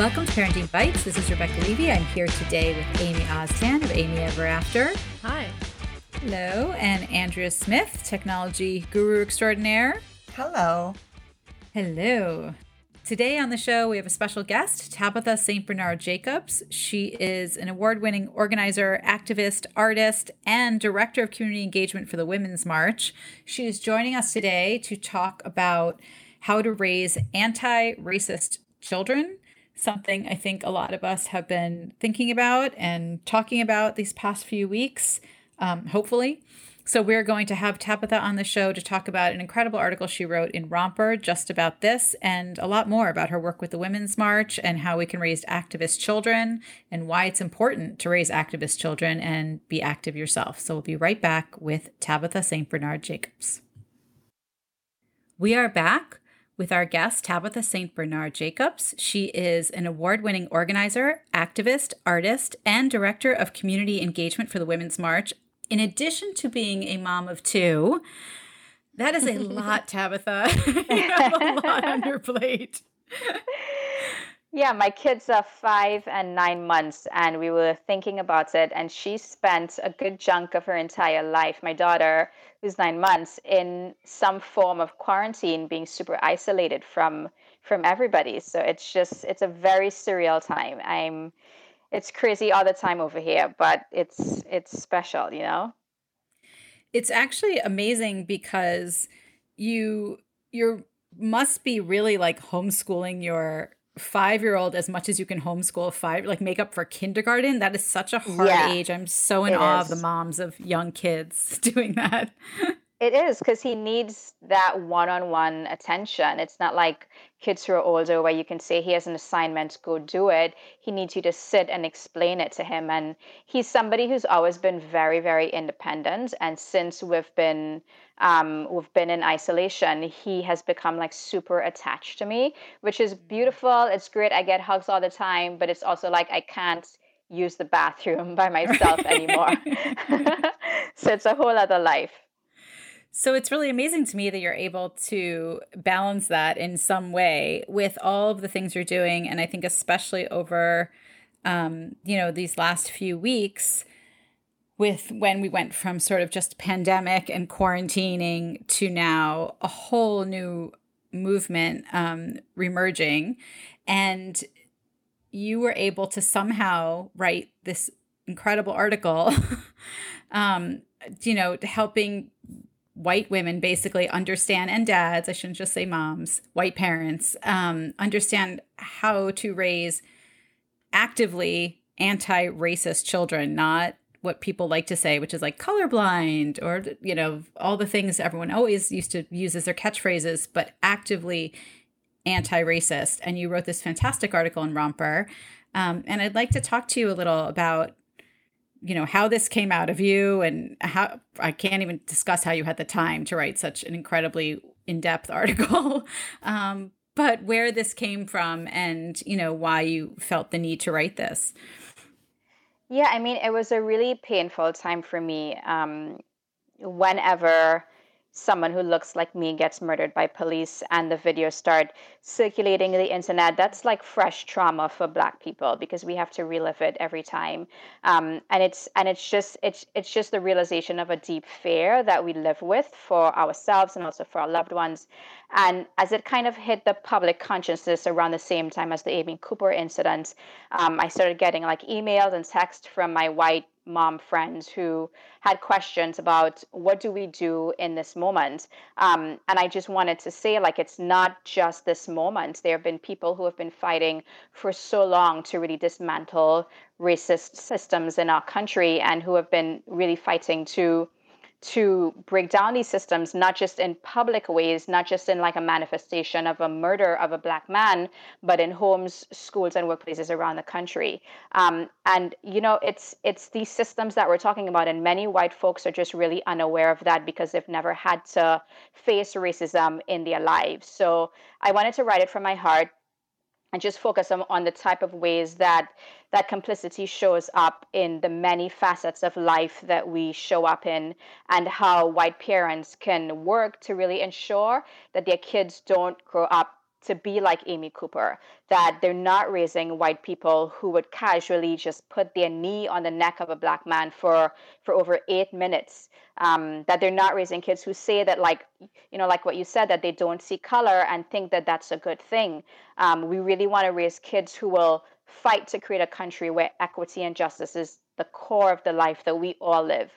Welcome to Parenting Bytes. This is Rebecca Levy. I'm here today with Amy Oztan of Amy Ever After. Hi. Hello. And Andrea Smith, technology guru extraordinaire. Hello. Hello. Today on the show, we have a special guest, Tabitha St. Bernard Jacobs. She is an award winning organizer, activist, artist, and director of community engagement for the Women's March. She is joining us today to talk about how to raise anti racist children, something I think a lot of us have been thinking about and talking about these past few weeks, um, hopefully. So, we're going to have Tabitha on the show to talk about an incredible article she wrote in Romper just about this and a lot more about her work with the Women's March and how we can raise activist children and why it's important to raise activist children and be active yourself. So, we'll be right back with Tabitha St. Bernard Jacobs. We are back with our guest, Tabitha St. Bernard Jacobs. She is an award winning organizer, activist, artist, and director of community engagement for the Women's March in addition to being a mom of two, that is a lot, Tabitha. you have a lot on your plate. Yeah, my kids are five and nine months, and we were thinking about it. And she spent a good chunk of her entire life, my daughter, who's nine months, in some form of quarantine, being super isolated from from everybody. So it's just it's a very surreal time. I'm it's crazy all the time over here, but it's it's special, you know. It's actually amazing because you you must be really like homeschooling your five year old as much as you can homeschool five like make up for kindergarten that is such a hard yeah, age i'm so in awe is. of the moms of young kids doing that it is because he needs that one-on-one attention. It's not like kids who are older where you can say he has an assignment, go do it. He needs you to sit and explain it to him. And he's somebody who's always been very, very independent. And since we've been um, we've been in isolation, he has become like super attached to me, which is beautiful. It's great. I get hugs all the time, but it's also like I can't use the bathroom by myself anymore. so it's a whole other life. So it's really amazing to me that you're able to balance that in some way with all of the things you're doing. And I think, especially over, um, you know, these last few weeks, with when we went from sort of just pandemic and quarantining to now a whole new movement um, remerging. And you were able to somehow write this incredible article, um, you know, helping white women basically understand and dads i shouldn't just say moms white parents um, understand how to raise actively anti-racist children not what people like to say which is like colorblind or you know all the things everyone always used to use as their catchphrases but actively anti-racist. And you wrote this fantastic article in romper um, and i'd like to talk to you a little about you know how this came out of you and how i can't even discuss how you had the time to write such an incredibly in-depth article. Um, but where this came from and you know why you felt the need to write this. Yeah i mean it was a really painful time for me um, whenever someone who looks like me gets murdered by police and the videos start circulating the internet that's like fresh trauma for black people because we have to relive it every time. Um, and it's and it's just it's it's just the realization of a deep fear that we live with for ourselves and also for our loved ones. And as it kind of hit the public consciousness around the same time as the amy cooper incident um, i started getting like emails and texts from my white mom friends who had questions about what do we do in this moment? Um, and i just wanted to say like it's not just this moment there have been people who have been fighting for so long to really dismantle racist systems in our country and who have been really fighting to to break down these systems, not just in public ways, not just in like a manifestation of a murder of a black man, but in homes, schools, and workplaces around the country. Um, and you know, it's it's these systems that we're talking about, and many white folks are just really unaware of that because they've never had to face racism in their lives. So I wanted to write it from my heart and just focus on, on the type of ways that that complicity shows up in the many facets of life that we show up in and how white parents can work to really ensure that their kids don't grow up to be like Amy Cooper, that they're not raising white people who would casually just put their knee on the neck of a black man for for over eight minutes. Um, that they're not raising kids who say that, like you know, like what you said, that they don't see color and think that that's a good thing. Um, we really want to raise kids who will fight to create a country where equity and justice is the core of the life that we all live.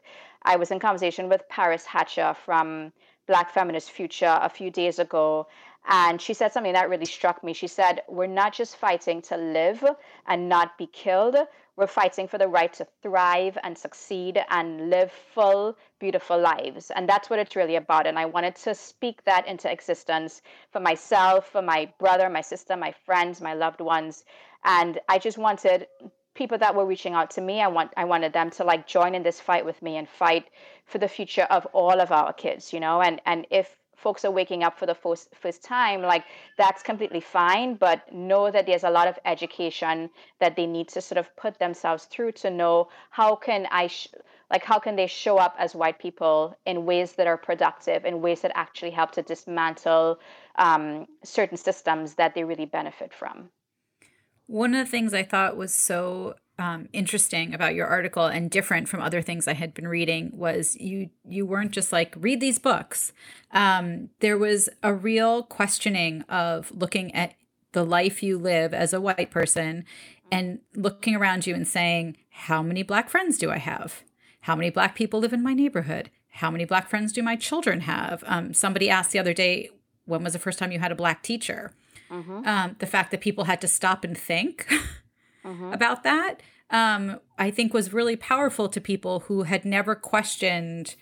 I was in conversation with Paris Hatcher from Black Feminist Future a few days ago, and she said something that really struck me. She said, We're not just fighting to live and not be killed, we're fighting for the right to thrive and succeed and live full, beautiful lives. And that's what it's really about. And I wanted to speak that into existence for myself, for my brother, my sister, my friends, my loved ones. And I just wanted people that were reaching out to me i want i wanted them to like join in this fight with me and fight for the future of all of our kids you know and and if folks are waking up for the first, first time, like that's completely fine. But know that there's a lot of education that they need to sort of put themselves through to know how can I, sh- like, how can they show up as white people in ways that are productive, in ways that actually help to dismantle um, certain systems that they really benefit from. One of the things I thought was so um, interesting about your article and different from other things I had been reading was you you weren't just like read these books. Um, there was a real questioning of looking at the life you live as a white person and looking around you and saying, how many black friends do I have? How many black people live in my neighborhood? How many black friends do my children have? Um, somebody asked the other day, when was the first time you had a black teacher? Mm-hmm. Um, the fact that people had to stop and think mm-hmm. about that, um, I think was really powerful to people who had never questioned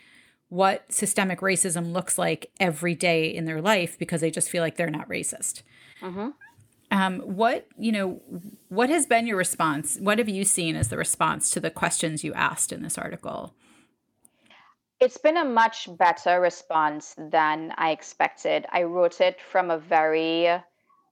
what systemic racism looks like every day in their life because they just feel like they're not racist. Mm-hmm. Um, what you know, what has been your response? What have you seen as the response to the questions you asked in this article? It's been a much better response than I expected. I wrote it from a very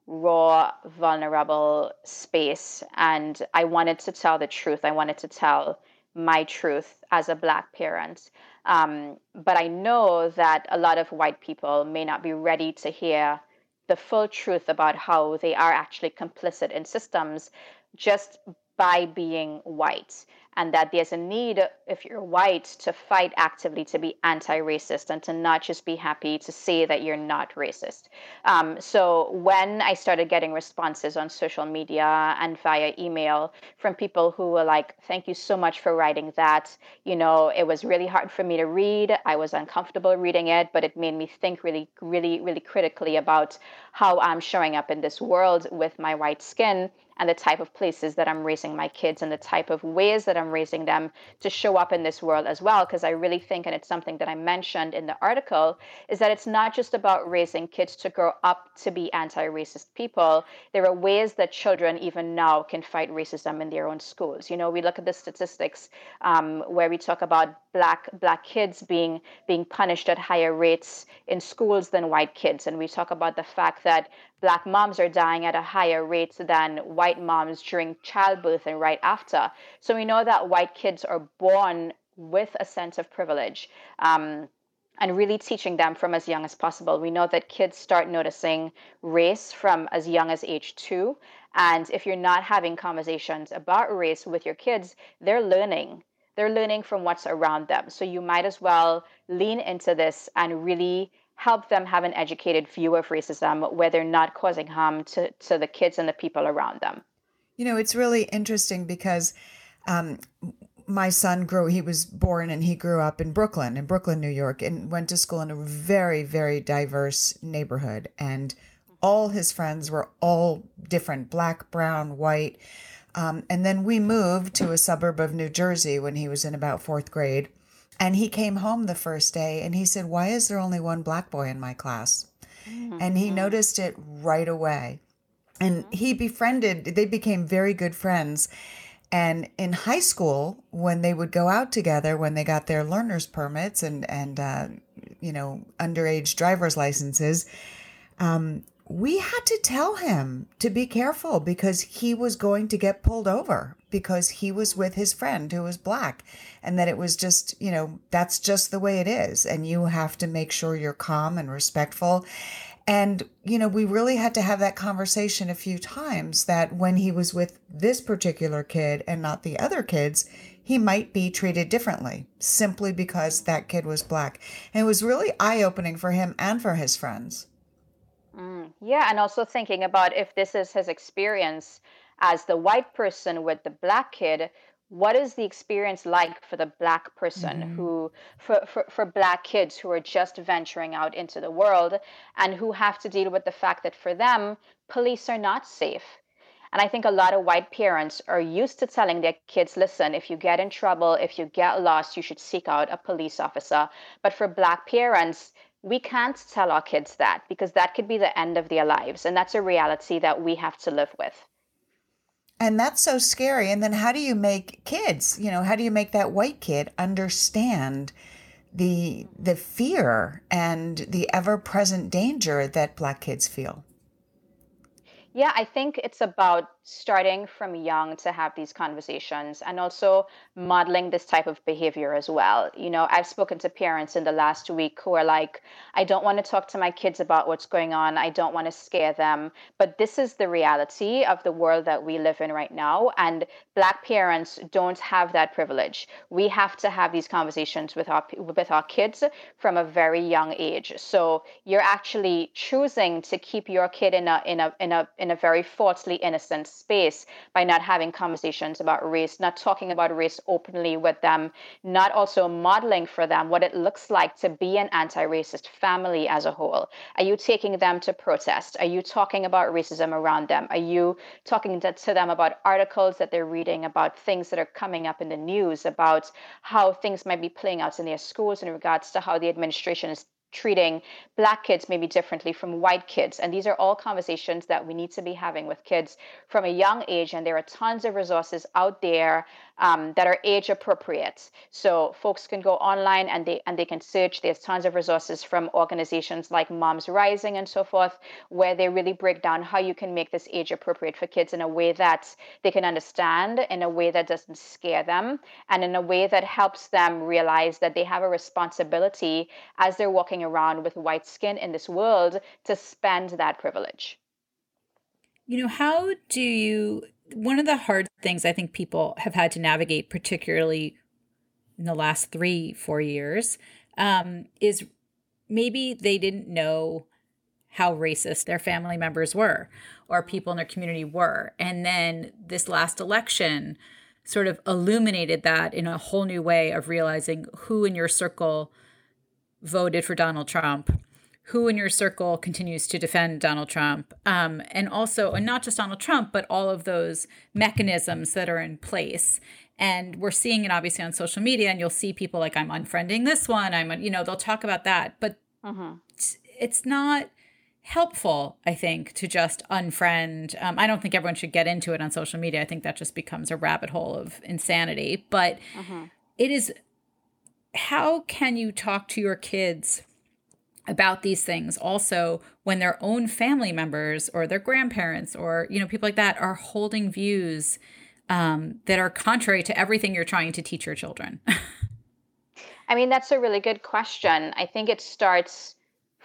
raw, vulnerable space. And I wanted to tell the truth. I wanted to tell my truth as a Black parent. Um, but I know that a lot of white people may not be ready to hear the full truth about how they are actually complicit in systems just by being white and that there's a need, if you're white, to fight actively to be anti racist and to not just be happy to say that you're not racist. Um, so when I started getting responses on social media and via email from people who were like, thank you so much for writing that. You know, it was really hard for me to read. I was uncomfortable reading it, but it made me think really, really, really critically about how I'm showing up in this world with my white skin and the type of places that I'm raising my kids and the type of ways that I'm raising them to show up in this world as well. Because I really think, and it's something that I mentioned in the article, is that it's not just about raising kids to grow up to be anti racist people. There are ways that children, even now, can fight racism in their own schools. You know, we look at the statistics um, where we talk about black black kids being being punished at higher rates in schools than white kids and we talk about the fact that black moms are dying at a higher rate than white moms during childbirth and right after so we know that white kids are born with a sense of privilege um, and really teaching them from as young as possible. We know that kids start noticing race from as young as age two. And if you're not having conversations about race with your kids, they're learning they're learning from what's around them. So you might as well lean into this and really help them have an educated view of racism where they're not causing harm to, to the kids and the people around them. You know, it's really interesting because um, my son grew, he was born and he grew up in Brooklyn, in Brooklyn, New York, and went to school in a very, very diverse neighborhood. And all his friends were all different black, brown, white. Um, and then we moved to a suburb of New Jersey when he was in about fourth grade. And he came home the first day and he said, Why is there only one black boy in my class? Mm-hmm. And he noticed it right away. And he befriended, they became very good friends. And in high school, when they would go out together, when they got their learner's permits and, and uh, you know, underage driver's licenses, um, we had to tell him to be careful because he was going to get pulled over because he was with his friend who was black and that it was just you know that's just the way it is and you have to make sure you're calm and respectful And, you know, we really had to have that conversation a few times that when he was with this particular kid and not the other kids, he might be treated differently simply because that kid was black. And it was really eye opening for him and for his friends. Mm, yeah, and also thinking about if this is his experience as the white person with the black kid, what is the experience like for the black person mm-hmm. who for, for, for black kids who are just venturing out into the world and who have to deal with the fact that for them police are not safe and i think a lot of white parents are used to telling their kids listen if you get in trouble if you get lost you should seek out a police officer but for black parents we can't tell our kids that because that could be the end of their lives and that's a reality that we have to live with and that's so scary. And then how do you make kids, you know, how do you make that white kid understand the the fear and the ever-present danger that black kids feel? Yeah, I think it's about starting from young to have these conversations and also modeling this type of behavior as well. You know, I've spoken to parents in the last week who are like, I don't want to talk to my kids about what's going on. I don't want to scare them. But this is the reality of the world that we live in right now. And Black parents don't have that privilege. We have to have these conversations with our, with our kids from a very young age. So you're actually choosing to keep your kid in a, in a, in a, in a very falsely innocent space by not having conversations about race, not talking about race openly with them, not also modeling for them what it looks like to be an anti racist family as a whole. Are you taking them to protest? Are you talking about racism around them? Are you talking to, to them about articles that they're reading, about things that are coming up in the news, about how things might be playing out in their schools in regards to how the administration is treating black kids maybe differently from white kids. And these are all conversations that we need to be having with kids from a young age. And there are tons of resources out there um, that are age appropriate. So folks can go online and they and they can search. There's tons of resources from organizations like Moms Rising and so forth, where they really break down how you can make this age appropriate for kids in a way that they can understand, in a way that doesn't scare them, and in a way that helps them realize that they have a responsibility as they're walking around with white skin in this world to spend that privilege. You know, how do you one of the hard things I think people have had to navigate, particularly in the last three, four years, um, is maybe they didn't know how racist their family members were or people in their community were. And then this last election sort of illuminated that in a whole new way of realizing who in your circle voted for Donald Trump who in your circle continues to defend Donald Trump, um, and also, and not just Donald Trump, but all of those mechanisms that are in place. And we're seeing it obviously on social media, and you'll see people like, I'm unfriending this one. I'm, you know, they'll talk about that, but uh-huh. it's not helpful, I think, to just unfriend. Um, I don't think everyone should get into it on social media. I think that just becomes a rabbit hole of insanity. But uh-huh. it is how can you talk to your kids about these things. Also when their own family members or their grandparents or you know people like that are holding views um, that are contrary to everything you're trying to teach your children. I mean that's a really good question. I think it starts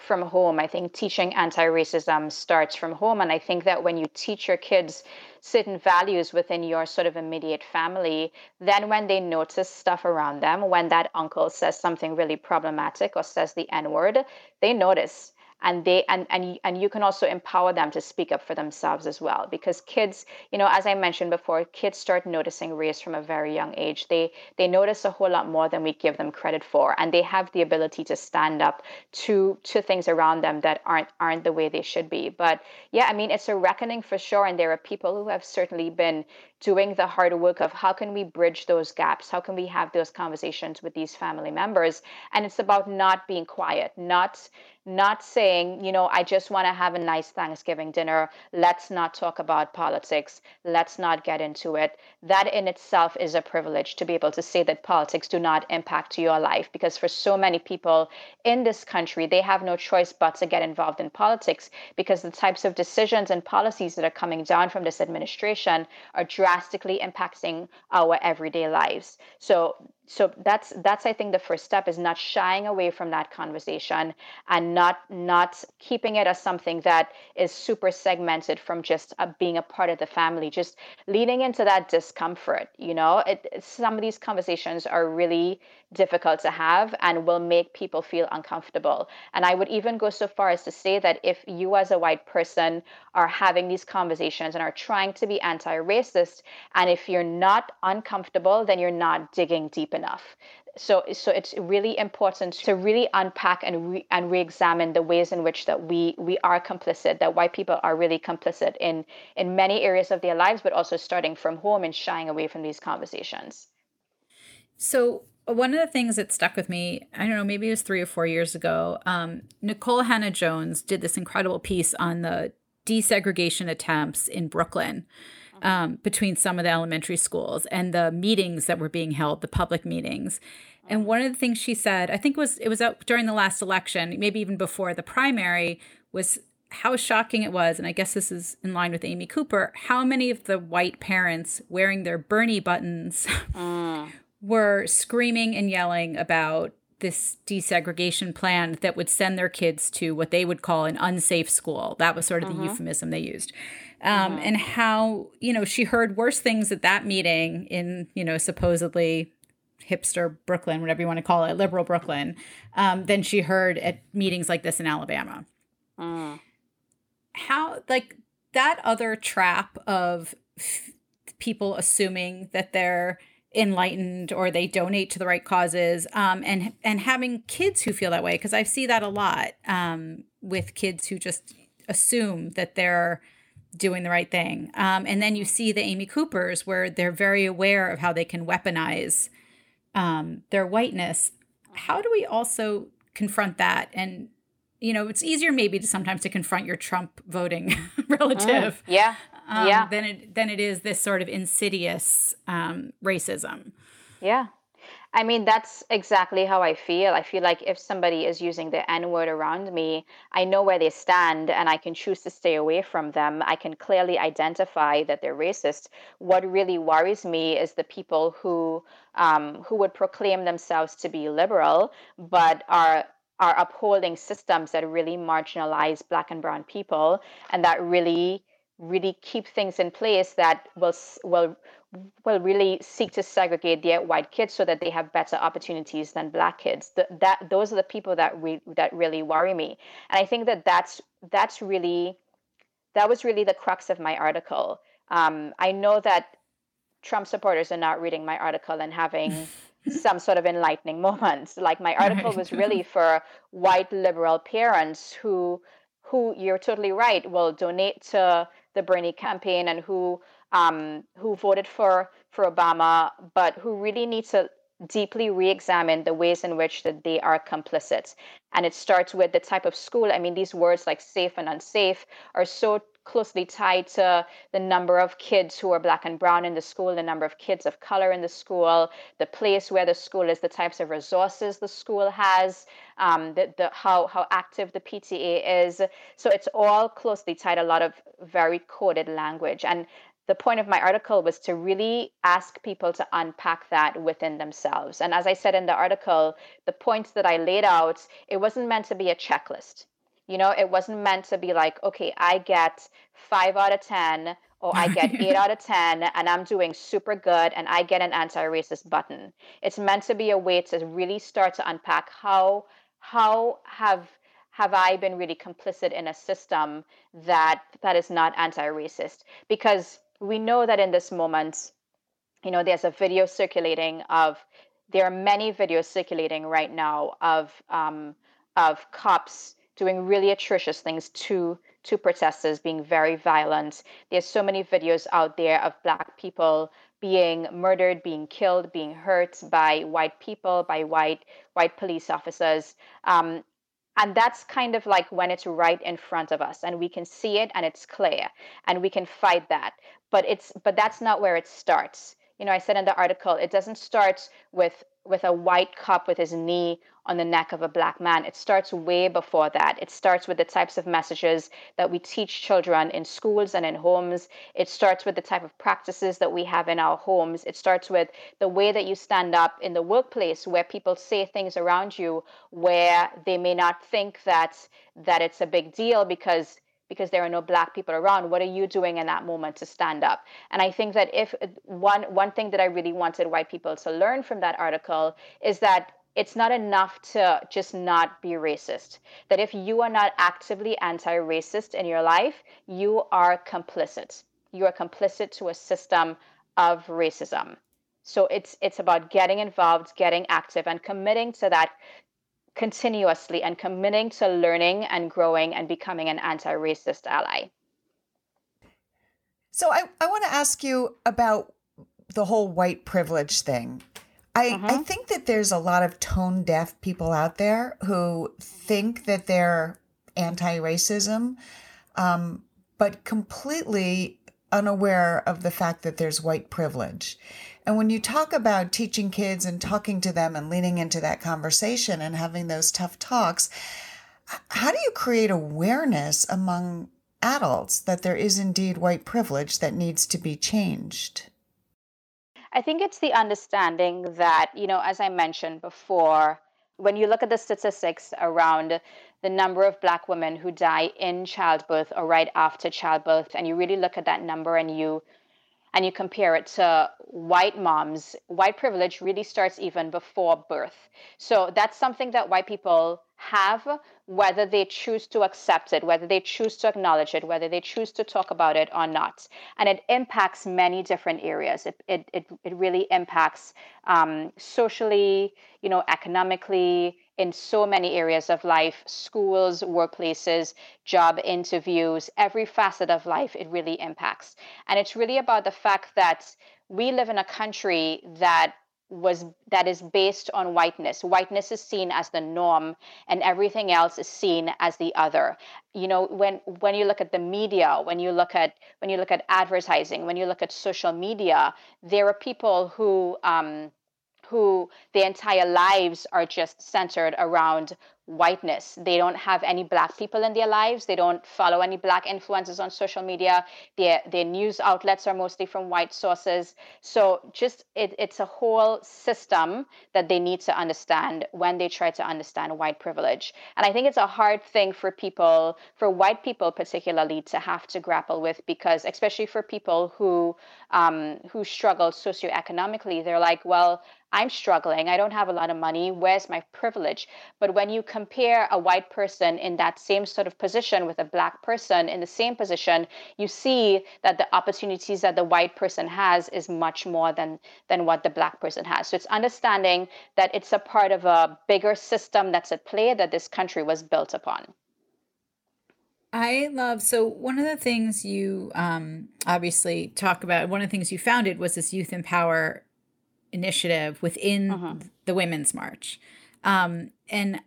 from home. I think teaching anti-racism starts from home and i think that when you teach your kids certain values within your sort of immediate family, then when they notice stuff around them, when that uncle says something really problematic or says the N word, they notice and they and and and you can also empower them to speak up for themselves as well. Because kids you know as i mentioned before kids start noticing race from a very young age. They they notice a whole lot more than we give them credit for. And they have the ability to stand up to to things around them that aren't aren't the way they should be. But yeah i mean it's a reckoning for sure. And there are people who have certainly been doing the hard work of how can we bridge those gaps how can we have those conversations with these family members and it's about not being quiet not not saying, you know, I just want to have a nice Thanksgiving dinner. Let's not talk about politics. Let's not get into it. That in itself is a privilege to be able to say that politics do not impact your life because for so many people in this country, they have no choice but to get involved in politics because the types of decisions and policies that are coming down from this administration are drastically impacting our everyday lives. So so that's that's i think the first step is not shying away from that conversation and not not keeping it as something that is super segmented from just uh, being a part of the family just leading into that discomfort you know? It, some of these conversations are really difficult to have and will make people feel uncomfortable. And i would even go so far as to say that if you as a white person are having these conversations and are trying to be anti-racist and if you're not uncomfortable then you're not digging deep enough so so it's really important to really unpack and re, and re-examine the ways in which that we we are complicit that white people are really complicit in in many areas of their lives but also starting from home and shying away from these conversations so one of the things that stuck with me, I don't know, maybe it was three or four years ago. Um, Nikole Hannah-Jones did this incredible piece on the desegregation attempts in Brooklyn um, between some of the elementary schools and the meetings that were being held, the public meetings. And one of the things she said, I think it was it was during the last election, maybe even before the primary, was how shocking it was, and I guess this is in line with Amy Cooper, how many of the white parents wearing their Bernie buttons mm. were screaming and yelling about this desegregation plan that would send their kids to what they would call an unsafe school. That was sort of the uh-huh. euphemism they used. Um, uh-huh. And how, you know, she heard worse things at that meeting in, you know, supposedly hipster Brooklyn, whatever you want to call it, liberal Brooklyn, um, than she heard at meetings like this in Alabama. Uh. How, like, that other trap of f- people assuming that they're enlightened or they donate to the right causes um, and and having kids who feel that way because I see that a lot um, with kids who just assume that they're doing the right thing um, and then you see the Amy Coopers where they're very aware of how they can weaponize um, their whiteness how do we also confront that and you know it's easier maybe to sometimes to confront your Trump voting relative mm, yeah um, yeah. than it than it is this sort of insidious um, racism. Yeah. I mean, that's exactly how I feel. I feel like if somebody is using the N word around me, I know where they stand and I can choose to stay away from them. I can clearly identify that they're racist. What really worries me is the people who um, who would proclaim themselves to be liberal, but are are upholding systems that really marginalize Black and Brown people and that really really keep things in place that will will will really seek to segregate their white kids so that they have better opportunities than black kids. The, that those are the people that re, that really worry me, and I think that that's that's really that was really the crux of my article. Um, I know that Trump supporters are not reading my article and having some sort of enlightening moments. Like my article was really for white liberal parents who who you're totally right will donate to the Bernie campaign and who um, who voted for for Obama, but who really need to deeply re-examine the ways in which that they are complicit. And it starts with the type of school. I mean, these words like safe and unsafe are so closely tied to the number of kids who are black and brown in the school, the number of kids of color in the school, the place where the school is, the types of resources the school has, um, the, the how how active the PTA is. So it's all closely tied. A lot of very coded language, and the point of my article was to really ask people to unpack that within themselves. And as I said in the article, the points that I laid out, it wasn't meant to be a checklist. You know, it wasn't meant to be like, okay, I get five out of 10 or I get eight out of 10 and I'm doing super good and I get an anti racist button. It's meant to be a way to really start to unpack how, how have, have I been really complicit in a system that that is not anti-racist? Because we know that in this moment, you know, there's a video circulating of there are many videos circulating right now of um, of cops doing really atrocious things to to protesters, being very violent. There's so many videos out there of black people being murdered, being killed, being hurt by white people, by white white police officers. Um, and that's kind of like when it's right in front of us and we can see it and it's clear and we can fight that. But it's but that's not where it starts. You know, I said in the article, it doesn't start with with a white cop with his knee on the neck of a black man. It starts way before that. It starts with the types of messages that we teach children in schools and in homes. It starts with the type of practices that we have in our homes. It starts with the way that you stand up in the workplace where people say things around you where they may not think that that it's a big deal because because there are no black people around what are you doing in that moment to stand up and i think that if one one thing that i really wanted white people to learn from that article is that it's not enough to just not be racist. That if you are not actively anti racist in your life, you are complicit. You are complicit to a system of racism. So it's it's about getting involved, getting active, and committing to that continuously and committing to learning and growing and becoming an anti-racist ally. So I, I want to ask you about the whole white privilege thing. I, uh-huh. I think that there's a lot of tone deaf people out there who think that they're anti racism, um, but completely unaware of the fact that there's white privilege. And when you talk about teaching kids and talking to them and leaning into that conversation and having those tough talks, how do you create awareness among adults that there is indeed white privilege that needs to be changed? I think it's the understanding that, you know, as I mentioned before, when you look at the statistics around the number of black women who die in childbirth or right after childbirth, and you really look at that number and you and you compare it to white moms, white privilege really starts even before birth. So that's something that white people have, whether they choose to accept it, whether they choose to acknowledge it, whether they choose to talk about it or not. And it impacts many different areas. It, it, it, it really impacts um, socially, you know, economically, in so many areas of life schools, workplaces, job interviews, every facet of life, it really impacts. And it's really about the fact that we live in a country that was that is based on whiteness. Whiteness is seen as the norm and everything else is seen as the other. You know when when you look at the media when you look at when you look at advertising when you look at social media there are people who um, who their entire lives are just centered around whiteness. They don't have any black people in their lives. They don't follow any black influencers on social media. Their their news outlets are mostly from white sources. So just it, it's a whole system that they need to understand when they try to understand white privilege. And I think it's a hard thing for people, for white people particularly, to have to grapple with because especially for people who um, who struggle socioeconomically, they're like, well, I'm struggling. I don't have a lot of money. Where's my privilege? But when you compare a white person in that same sort of position with a black person in the same position, you see that the opportunities that the white person has is much more than than what the black person has. So it's understanding that it's a part of a bigger system that's at play that this country was built upon. I love so one of the things you um, obviously talk about. One of the things you founded was this youth empower initiative within uh-huh. the Women's March. Um, and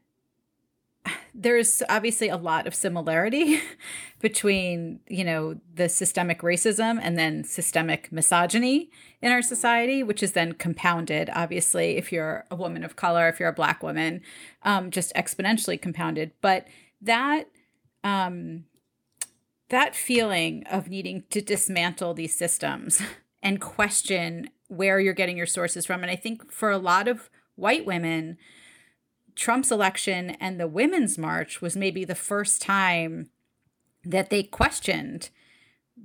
there's obviously a lot of similarity between, you know, the systemic racism and then systemic misogyny in our society, which is then compounded, obviously, if you're a woman of color, if you're a black woman, um, just exponentially compounded. But that um, that feeling of needing to dismantle these systems and question where you're getting your sources from. And I think for a lot of white women, Trump's election and the Women's March was maybe the first time that they questioned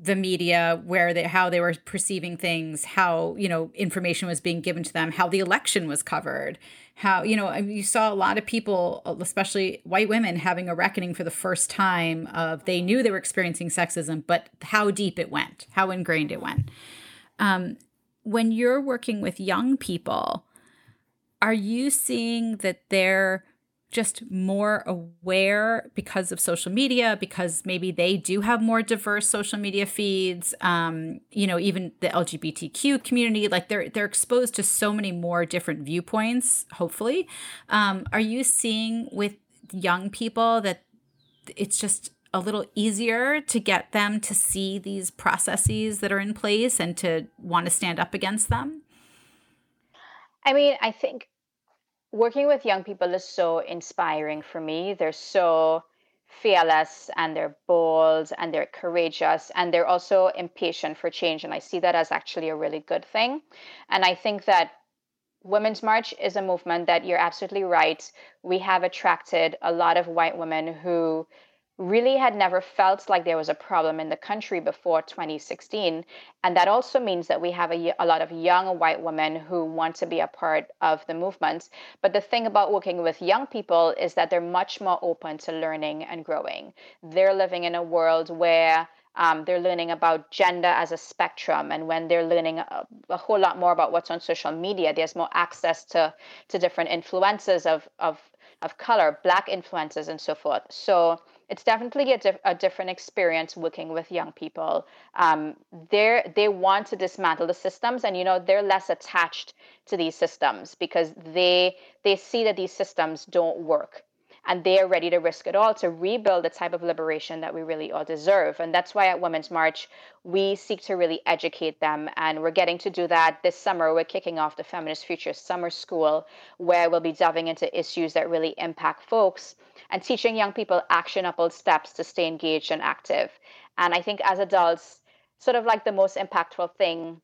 the media where they how they were perceiving things how you know information was being given to them how the election was covered how you know you saw a lot of people especially white women having a reckoning for the first time of they knew they were experiencing sexism but how deep it went how ingrained it went. Um, when you're working with young people, are you seeing that they're just more aware because of social media because maybe they do have more diverse social media feeds um, you know even the lgbtq community like they're they're exposed to so many more different viewpoints hopefully um, are you seeing with young people that it's just a little easier to get them to see these processes that are in place and to want to stand up against them? I mean, I think working with young people is so inspiring for me. They're so fearless and they're bold and they're courageous and they're also impatient for change. And I see that as actually a really good thing. And I think that Women's March is a movement that you're absolutely right. We have attracted a lot of white women who really had never felt like there was a problem in the country before 2016. And that also means that we have a, a, lot of young white women who want to be a part of the movement. But the thing about working with young people is that they're much more open to learning and growing. They're living in a world where um, they're learning about gender as a spectrum, and when they're learning a, a, whole lot more about what's on social media, there's more access to to different influences of of of color, black influences, and so forth. So it's definitely a, a different experience working with young people. Um, they they want to dismantle the systems, and you know they're less attached to these systems because they they see that these systems don't work and they are ready to risk it all to rebuild the type of liberation that we really all deserve. And that's why at Women's March, we seek to really educate them. And we're getting to do that this summer. We're kicking off the Feminist Future Summer School, where we'll be delving into issues that really impact folks and teaching young people actionable steps to stay engaged and active. And I think as adults, sort of like the most impactful thing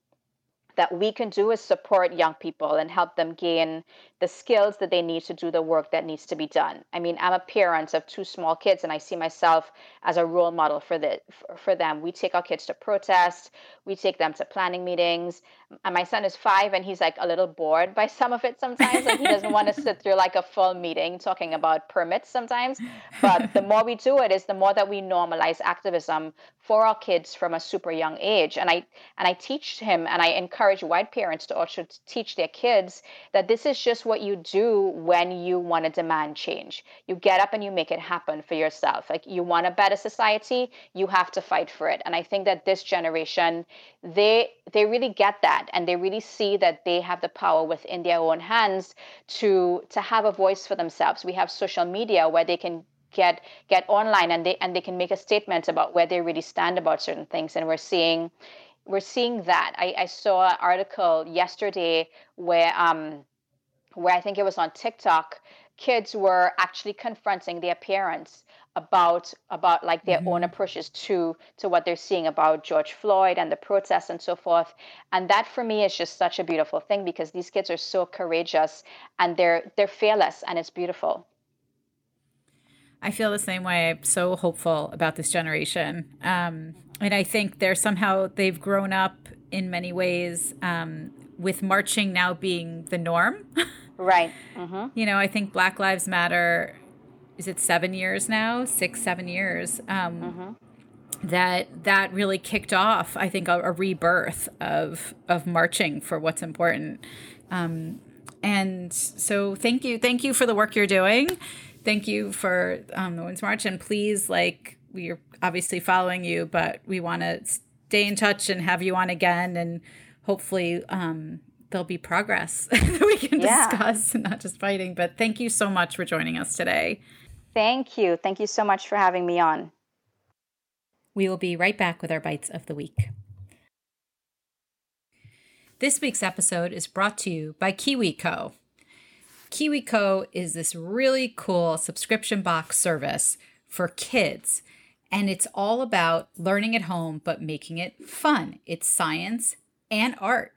that we can do is support young people and help them gain the skills that they need to do the work that needs to be done. I mean, I'm a parent of two small kids and I see myself as a role model for the for them. We take our kids to protest, we take them to planning meetings. And my son is 5 and he's like a little bored by some of it sometimes like he doesn't want to sit through like a full meeting talking about permits sometimes. But the more we do it is the more that we normalize activism for our kids from a super young age. And I and I teach him and I encourage white parents to also teach their kids that this is just what you do when you want to demand change. You get up and you make it happen for yourself. Like you want a better society, you have to fight for it. And I think that this generation, they they really get that and they really see that they have the power within their own hands to to have a voice for themselves. We have social media where they can get get online and they and they can make a statement about where they really stand about certain things and we're seeing we're seeing that i, I saw an article yesterday where um where I think it was on TikTok, kids were actually confronting their parents about about like their mm-hmm. own approaches to to what they're seeing about George Floyd and the protests and so forth. And that for me is just such a beautiful thing because these kids are so courageous and they're they're fearless and it's beautiful. I feel the same way. I'm so hopeful about this generation. Um, and I think they're somehow they've grown up in many ways um, with marching now being the norm. Right. Mm-hmm. You know, I think Black Lives Matter. Is it seven years now? Six, seven years. Um, mm-hmm. That that really kicked off. I think a, a, rebirth of of marching for what's important. Um, and so, thank you, thank you for the work you're doing. Thank you for um, the Women's March, and please, like we're obviously following you, but we want to stay in touch and have you on again, and hopefully um, there'll be progress that we can yeah. discuss and not just fighting. But thank you so much for joining us today. Thank you. Thank you so much for having me on. We will be right back with our bites of the week. This week's episode is brought to you by KiwiCo. KiwiCo is this really cool subscription box service for kids, and it's all about learning at home but making it fun. It's science and art.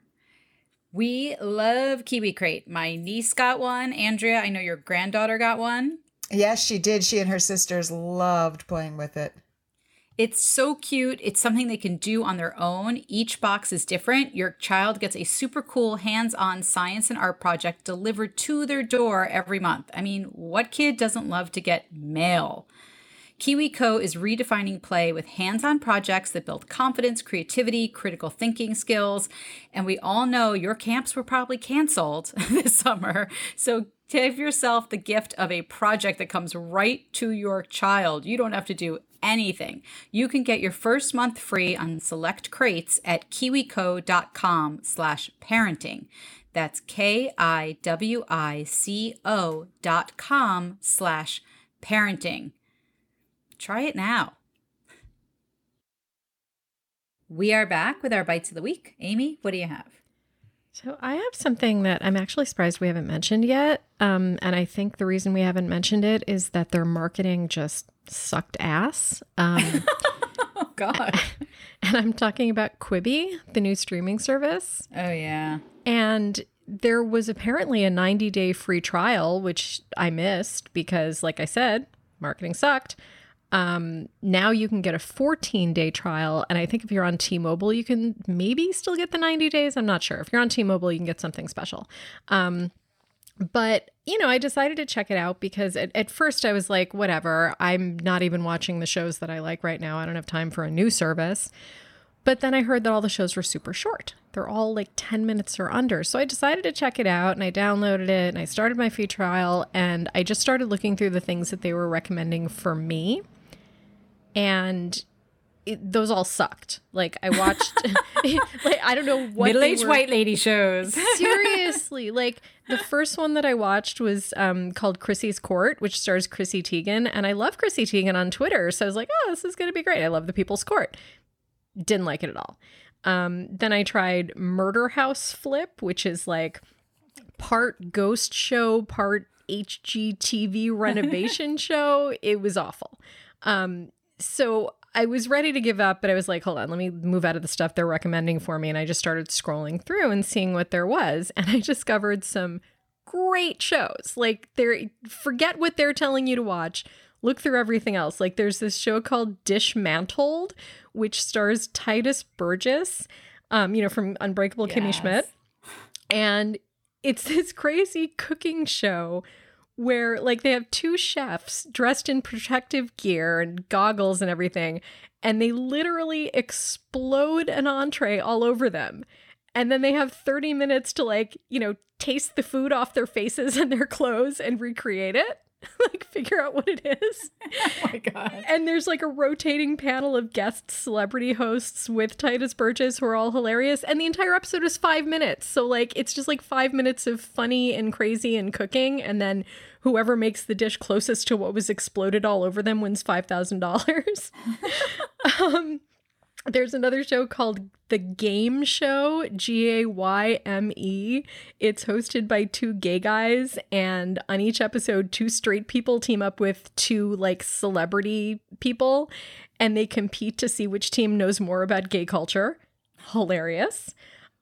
We love Kiwi Crate. My niece got one. Andrea, I know your granddaughter got one. Yes, she did. She and her sisters loved playing with it. It's so cute. It's something they can do on their own. Each box is different. Your child gets a super cool hands on science and art project delivered to their door every month. I mean, what kid doesn't love to get mail? KiwiCo is redefining play with hands on projects that build confidence, creativity, critical thinking skills. And we all know your camps were probably canceled this summer. So give yourself the gift of a project that comes right to your child. You don't have to do anything. You can get your first month free on select crates at kiwico.com slash parenting. That's K-I-W-I-C-O dot com slash parenting. Try it now. We are back with our bites of the week. Amy, what do you have? So I have something that I'm actually surprised we haven't mentioned yet. Um, and I think the reason we haven't mentioned it is that their marketing just sucked ass. Um, oh God. and I'm talking about Quibi, the new streaming service. Oh yeah. And there was apparently a 90 day free trial, which I missed because, like I said, marketing sucked. Um, now you can get a 14 day trial. And I think if you're on T Mobile, you can maybe still get the 90 days. I'm not sure. If you're on T Mobile, you can get something special. Um, but, you know, I decided to check it out because at, at first I was like, whatever, I'm not even watching the shows that I like right now. I don't have time for a new service. But then I heard that all the shows were super short. They're all like 10 minutes or under. So I decided to check it out and I downloaded it and I started my free trial and I just started looking through the things that they were recommending for me and it, those all sucked. Like I watched, like I don't know what middle-aged white lady shows. seriously, like the first one that I watched was um, called Chrissy's Court, which stars Chrissy Teigen, and I love Chrissy Teigen on Twitter, so I was like, oh, this is gonna be great. I love the People's Court. Didn't like it at all. Um, then I tried Murder House Flip, which is like part ghost show, part HGTV renovation show. It was awful. Um, so I was ready to give up, but I was like, hold on, let me move out of the stuff they're recommending for me. And I just started scrolling through and seeing what there was. And I discovered some great shows. Like, they're forget what they're telling you to watch. Look through everything else. Like, there's this show called Dishmantled, which stars Tituss Burgess, um, you know, from Unbreakable yes. Kimmy Schmidt. And it's this crazy cooking show where like they have two chefs dressed in protective gear and goggles and everything and they literally explode an entree all over them. And then they have 30 minutes to like you know taste the food off their faces and their clothes and recreate it like figure out what it is. Oh my god. And there's like a rotating panel of guest celebrity hosts with Tituss Burgess who are all hilarious and the entire episode is 5 minutes. So like it's just like 5 minutes of funny and crazy and cooking and then whoever makes the dish closest to what was exploded all over them wins $5,000. um there's another show called The Game Show, G A Y M E. It's hosted by two gay guys, and on each episode, two straight people team up with two like celebrity people, and they compete to see which team knows more about gay culture. Hilarious.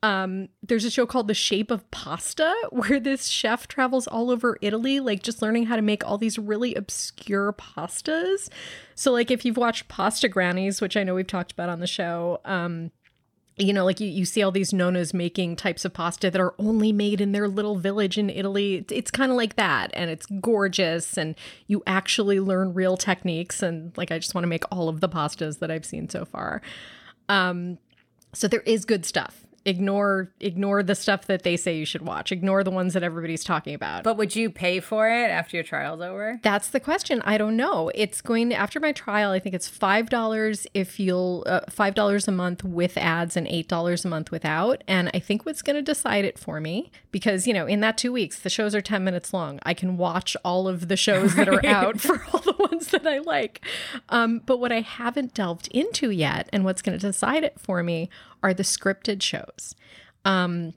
Um, there's a show called The Shape of Pasta where this chef travels all over Italy, like just learning how to make all these really obscure pastas. So, like, if you've watched Pasta Grannies, which I know we've talked about on the show, um, you know, like you, you see all these nonas making types of pasta that are only made in their little village in Italy. It's kind of like that. And it's gorgeous. And you actually learn real techniques. And like, I just want to make all of the pastas that I've seen so far. Um, so there is good stuff ignore ignore the stuff that they say you should watch. Ignore the ones that everybody's talking about. But would you pay for it after your trial's over? That's the question. I don't know. It's going to after my trial i think it's five dollars if you'll uh, five dollars a month with ads and eight dollars a month without. And i think what's going to decide it for me because you know in that two weeks the shows are 10 minutes long. I can watch all of the shows that are out for all the ones that i like. Um, but what i haven't delved into yet and what's going to decide it for me are the scripted shows. Um,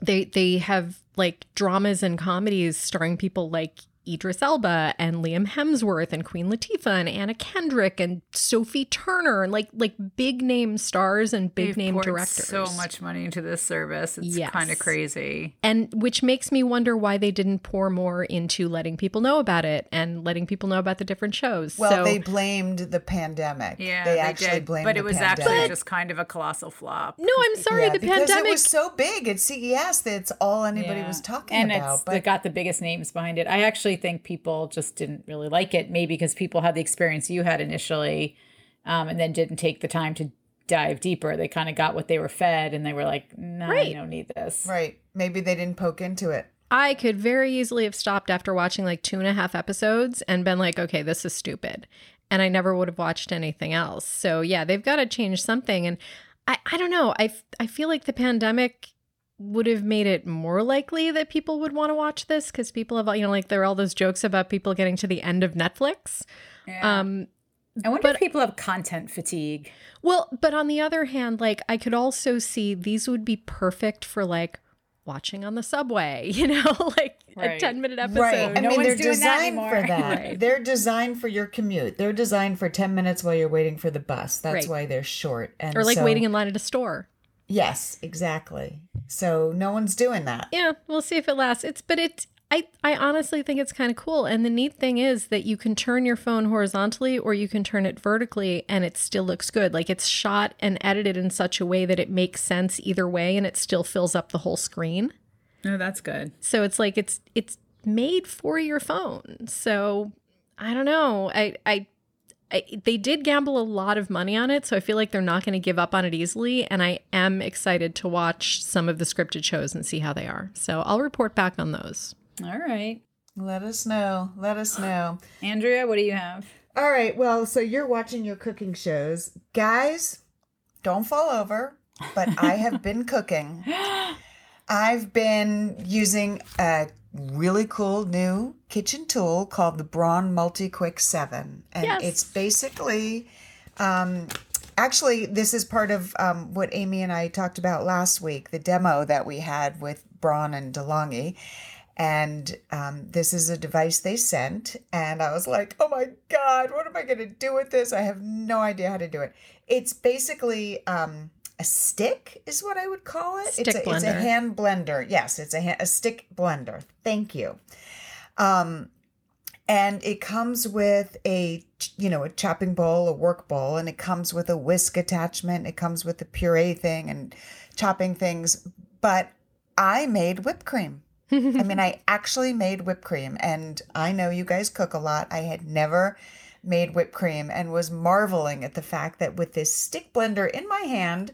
they they have like dramas and comedies starring people like Idris Elba and Liam Hemsworth and Queen Latifah and Anna Kendrick and Sophie Turner and like like big name stars and big They've name directors. So much money into this service. It's yes. kind of crazy. And which makes me wonder why they didn't pour more into letting people know about it and letting people know about the different shows. Well, so, they blamed the pandemic. Yeah, they, they actually did. blamed But it was pandemic. actually just kind of a colossal flop. No, I'm sorry, yeah, the because pandemic it was so big at CES that's all anybody Yeah. was talking and about. it's But it got the biggest names behind it. I actually think people just didn't really like it, maybe because people had the experience you had initially, um, and then didn't take the time to dive deeper. They kind of got what they were fed, and they were like, "No, Right. you don't need this." right, maybe they didn't poke into it. I could very easily have stopped after watching like two and a half episodes and been like, okay, this is stupid. And I never would have watched anything else. So yeah, they've got to change something. And I, I don't know. I, f- I feel like the pandemic would have made it more likely that people would want to watch this because people have, you know, like there are all those jokes about people getting to the end of Netflix. Yeah. Um, I wonder if people have content fatigue. Well, but on the other hand, like I could also see these would be perfect for like watching on the subway, you know, like a 10 minute episode. Right. I No mean, they're one's doing that designed for that. Right. They're designed for your commute. They're designed for 10 minutes while you're waiting for the bus. That's Right. why they're short. And or like so- waiting in line at a store. Yes, exactly. So no one's doing that. Yeah, we'll see if it lasts. It's but it I I honestly think it's kind of cool. And the neat thing is that you can turn your phone horizontally or you can turn it vertically and it still looks good. Like it's shot and edited in such a way that it makes sense either way and it still fills up the whole screen. No, that's good. So it's like it's it's made for your phone. So I don't know. I I, I they did gamble a lot of money on it, so I feel like they're not going to give up on it easily. And I am excited to watch some of the scripted shows and see how they are. So I'll report back on those. All right. Let us know. Let us know. Andrea, what do you have? All right. Well, so you're watching your cooking shows. Guys, don't fall over, but I have been cooking. I've been using a really cool new kitchen tool called the Braun Multi Quick 7. And Yes. it's basically um, actually this is part of um, what Amy and I talked about last week, the demo that we had with Braun and DeLonghi. And um, this is a device they sent. And I was like, oh my God, what am I going to do with this? I have no idea how to do it. It's basically um, a stick, is what I would call it. Stick it's, a, it's a hand blender. Yes, it's a, ha- a stick blender. Thank you. Um, and it comes with a you know a chopping bowl a work bowl and it comes with a whisk attachment it comes with the puree thing and chopping things but i made whipped cream i mean i actually made whipped cream and i know you guys cook a lot i had never made whipped cream and was marveling at the fact that with this stick blender in my hand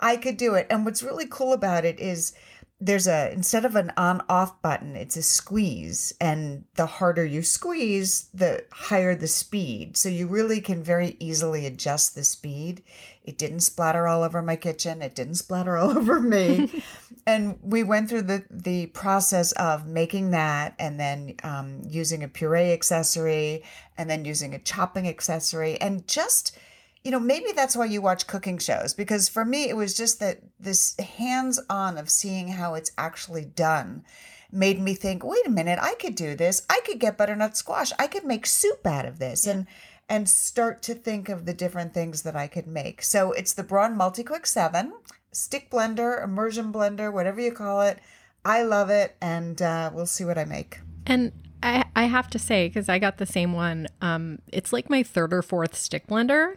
i could do it. And what's really cool about it is there's a instead of an on off button it's a squeeze. And the harder you squeeze the higher the speed. So you really can very easily adjust the speed. It didn't splatter all over my kitchen. It didn't splatter all over me. And we went through the the process of making that and then um, using a puree accessory and then using a chopping accessory and just you know, maybe that's why you watch cooking shows because for me, it was just that this hands on of seeing how it's actually done made me think, wait a minute, I could do this. I could get butternut squash. I could make soup out of this and and start to think of the different things that I could make. So it's the Braun Multi-Quick 7, stick blender, immersion blender, whatever you call it. I love it and uh, we'll see what I make. And I I have to say because I got the same one. Um, it's like my third or fourth stick blender,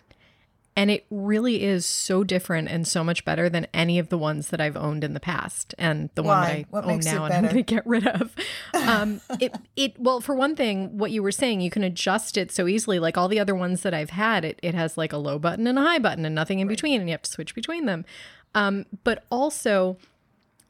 and it really is so different and so much better than any of the ones that I've owned in the past. And the one that I What own now and I'm going to get rid of. Um, it it well for one thing, what you were saying, you can adjust it so easily. Like all the other ones that I've had, it it has like a low button and a high button and nothing in between, and you have to switch between them. Um, but also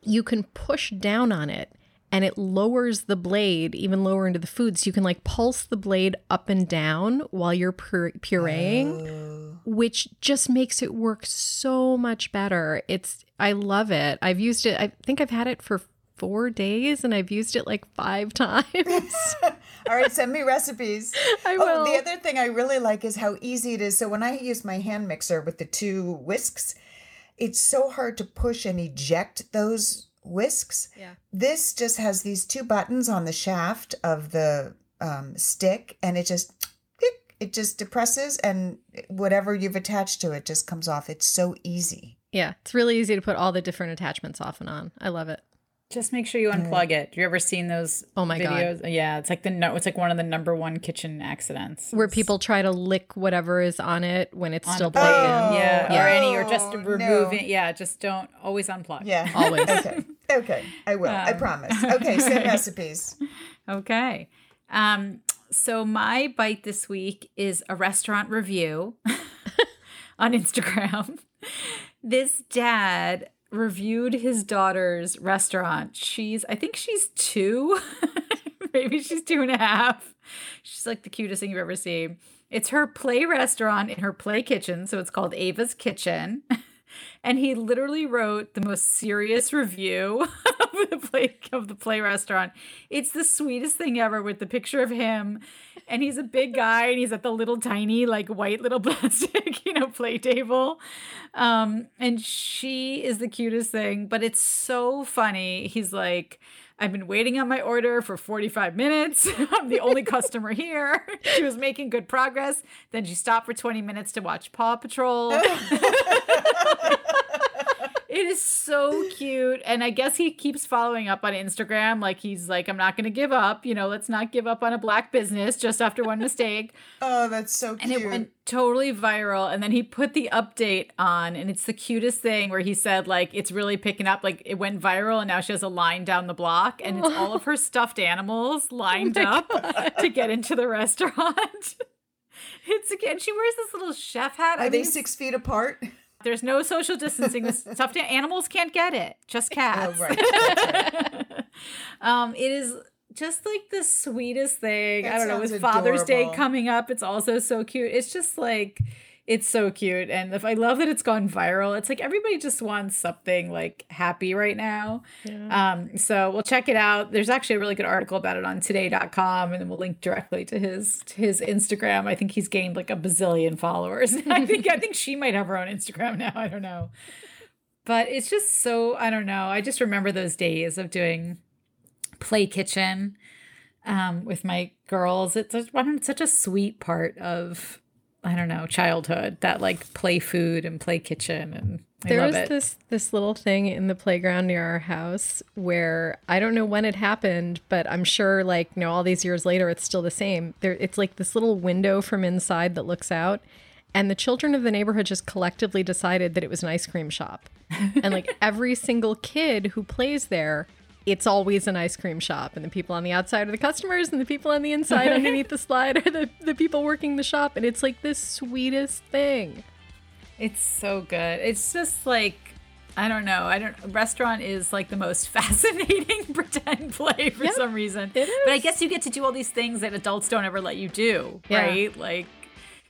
you can push down on it and it lowers the blade even lower into the food. So you can like pulse the blade up and down while you're pur- pureeing oh. which just makes it work so much better. It's i love it. I've used it i think i've had it for four days and i've used it like five times. All right, send me recipes. I Oh, the other thing I really like is how easy it is. So when I use my hand mixer with the two whisks, it's so hard to push and eject those whisks. Yeah. This just has these two buttons on the shaft of the um, stick, and it just click, it just depresses, and whatever you've attached to it just comes off. It's so easy. yeah it's really easy to put all the different attachments off and on i love it Just make sure you unplug it. Have you ever seen those Oh my God. Yeah, it's like the no, it's like one of the number one kitchen accidents. where people try to lick whatever is on it when it's On still a plugged plate. in yeah, Yeah. or any, or just remove removing. no. Yeah, just don't always unplug. Yeah. Always. okay. Okay. I will. I Um, promise. Okay. Send recipes. Okay. Um, so my bite this week is a restaurant review on Instagram. This dad reviewed his daughter's restaurant. She's, I think she's two, maybe she's two and a half. She's like the cutest thing you've ever seen. It's her play restaurant in her play kitchen. So it's called Ava's Kitchen. And he literally wrote the most serious review of the play of the play restaurant. It's the sweetest thing ever with the picture of him, and he's a big guy, and he's at the little tiny like white little plastic you know play table, um, and she is the cutest thing. But it's so funny. He's like. I've been waiting on my order for 45 minutes. I'm the only customer here. She was making good progress. Then she stopped for 20 minutes to watch Paw Patrol. It is so cute. And I guess he keeps following up on Instagram. Like he's like, I'm not going to give up. You know, let's not give up on a black business just after one mistake. oh, that's so cute. And it went totally viral. And then he put the update on, and it's the cutest thing where he said, like, it's really picking up. Like it went viral, and now she has a line down the block, and it's all of her stuffed animals oh lined Oh up to get into the restaurant. It's again, she wears this little chef hat. I Are they mean, six feet apart? There's no social distancing. Stuffed animals can't get it, just cats. Oh, right. Right. um, it is just like the sweetest thing. That I don't know. With Father's Day coming up, it's also so cute. It's just like it's so cute, and if I love that it's gone viral. It's like everybody just wants something like happy right now. yeah. Um, so we'll check it out. There's actually a really good article about it on Today.com, and then we'll link directly to his to his Instagram. I think he's gained like a bazillion followers. I think I think she might have her own Instagram now. I don't know. But it's just so I don't know. I just remember those days of doing play kitchen um, with my girls. It's it's such a sweet part of I don't know childhood that like play food and play kitchen and I There was it. this this little thing in the playground near our house where I don't know when it happened, but I'm sure like you know all these years later it's still the same. There it's like this little window from inside that looks out and the children of the neighborhood just collectively decided that it was an ice cream shop. and like every single kid who plays there it's always an ice cream shop and the people on the outside are the customers and the people on the inside underneath the slide are the, the people working the shop and it's like this sweetest thing It's so good. It's just like I don't know. I don't. Restaurant is like the most fascinating pretend play for Yep, some reason. it But I guess you get to do all these things that adults don't ever let you do, Yeah. right? Like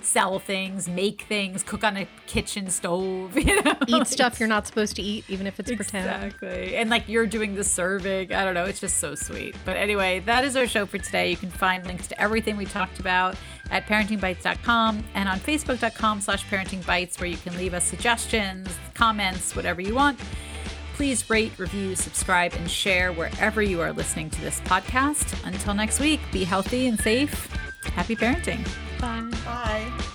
sell things, make things, cook on a kitchen stove, you know, eat stuff you're not supposed to eat even if it's pretend Exactly. And like you're doing the serving. I don't know. It's just so sweet. But anyway, that is our show for today. You can find links to everything we talked about at parentingbytes.com and on facebook.com slash parentingbites where you can leave us suggestions, comments, whatever you want. Please rate, review, subscribe, and share wherever you are listening to this podcast. Until next week, be healthy and safe. Happy parenting. bye Bye.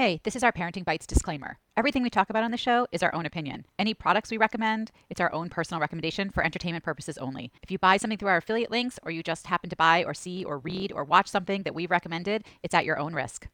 Hey, this is our Parenting Bytes disclaimer. Everything we talk about on the show is our own opinion. Any products we recommend, it's our own personal recommendation for entertainment purposes only. If you buy something through our affiliate links or you just happen to buy or see or read or watch something that we've recommended, it's at your own risk.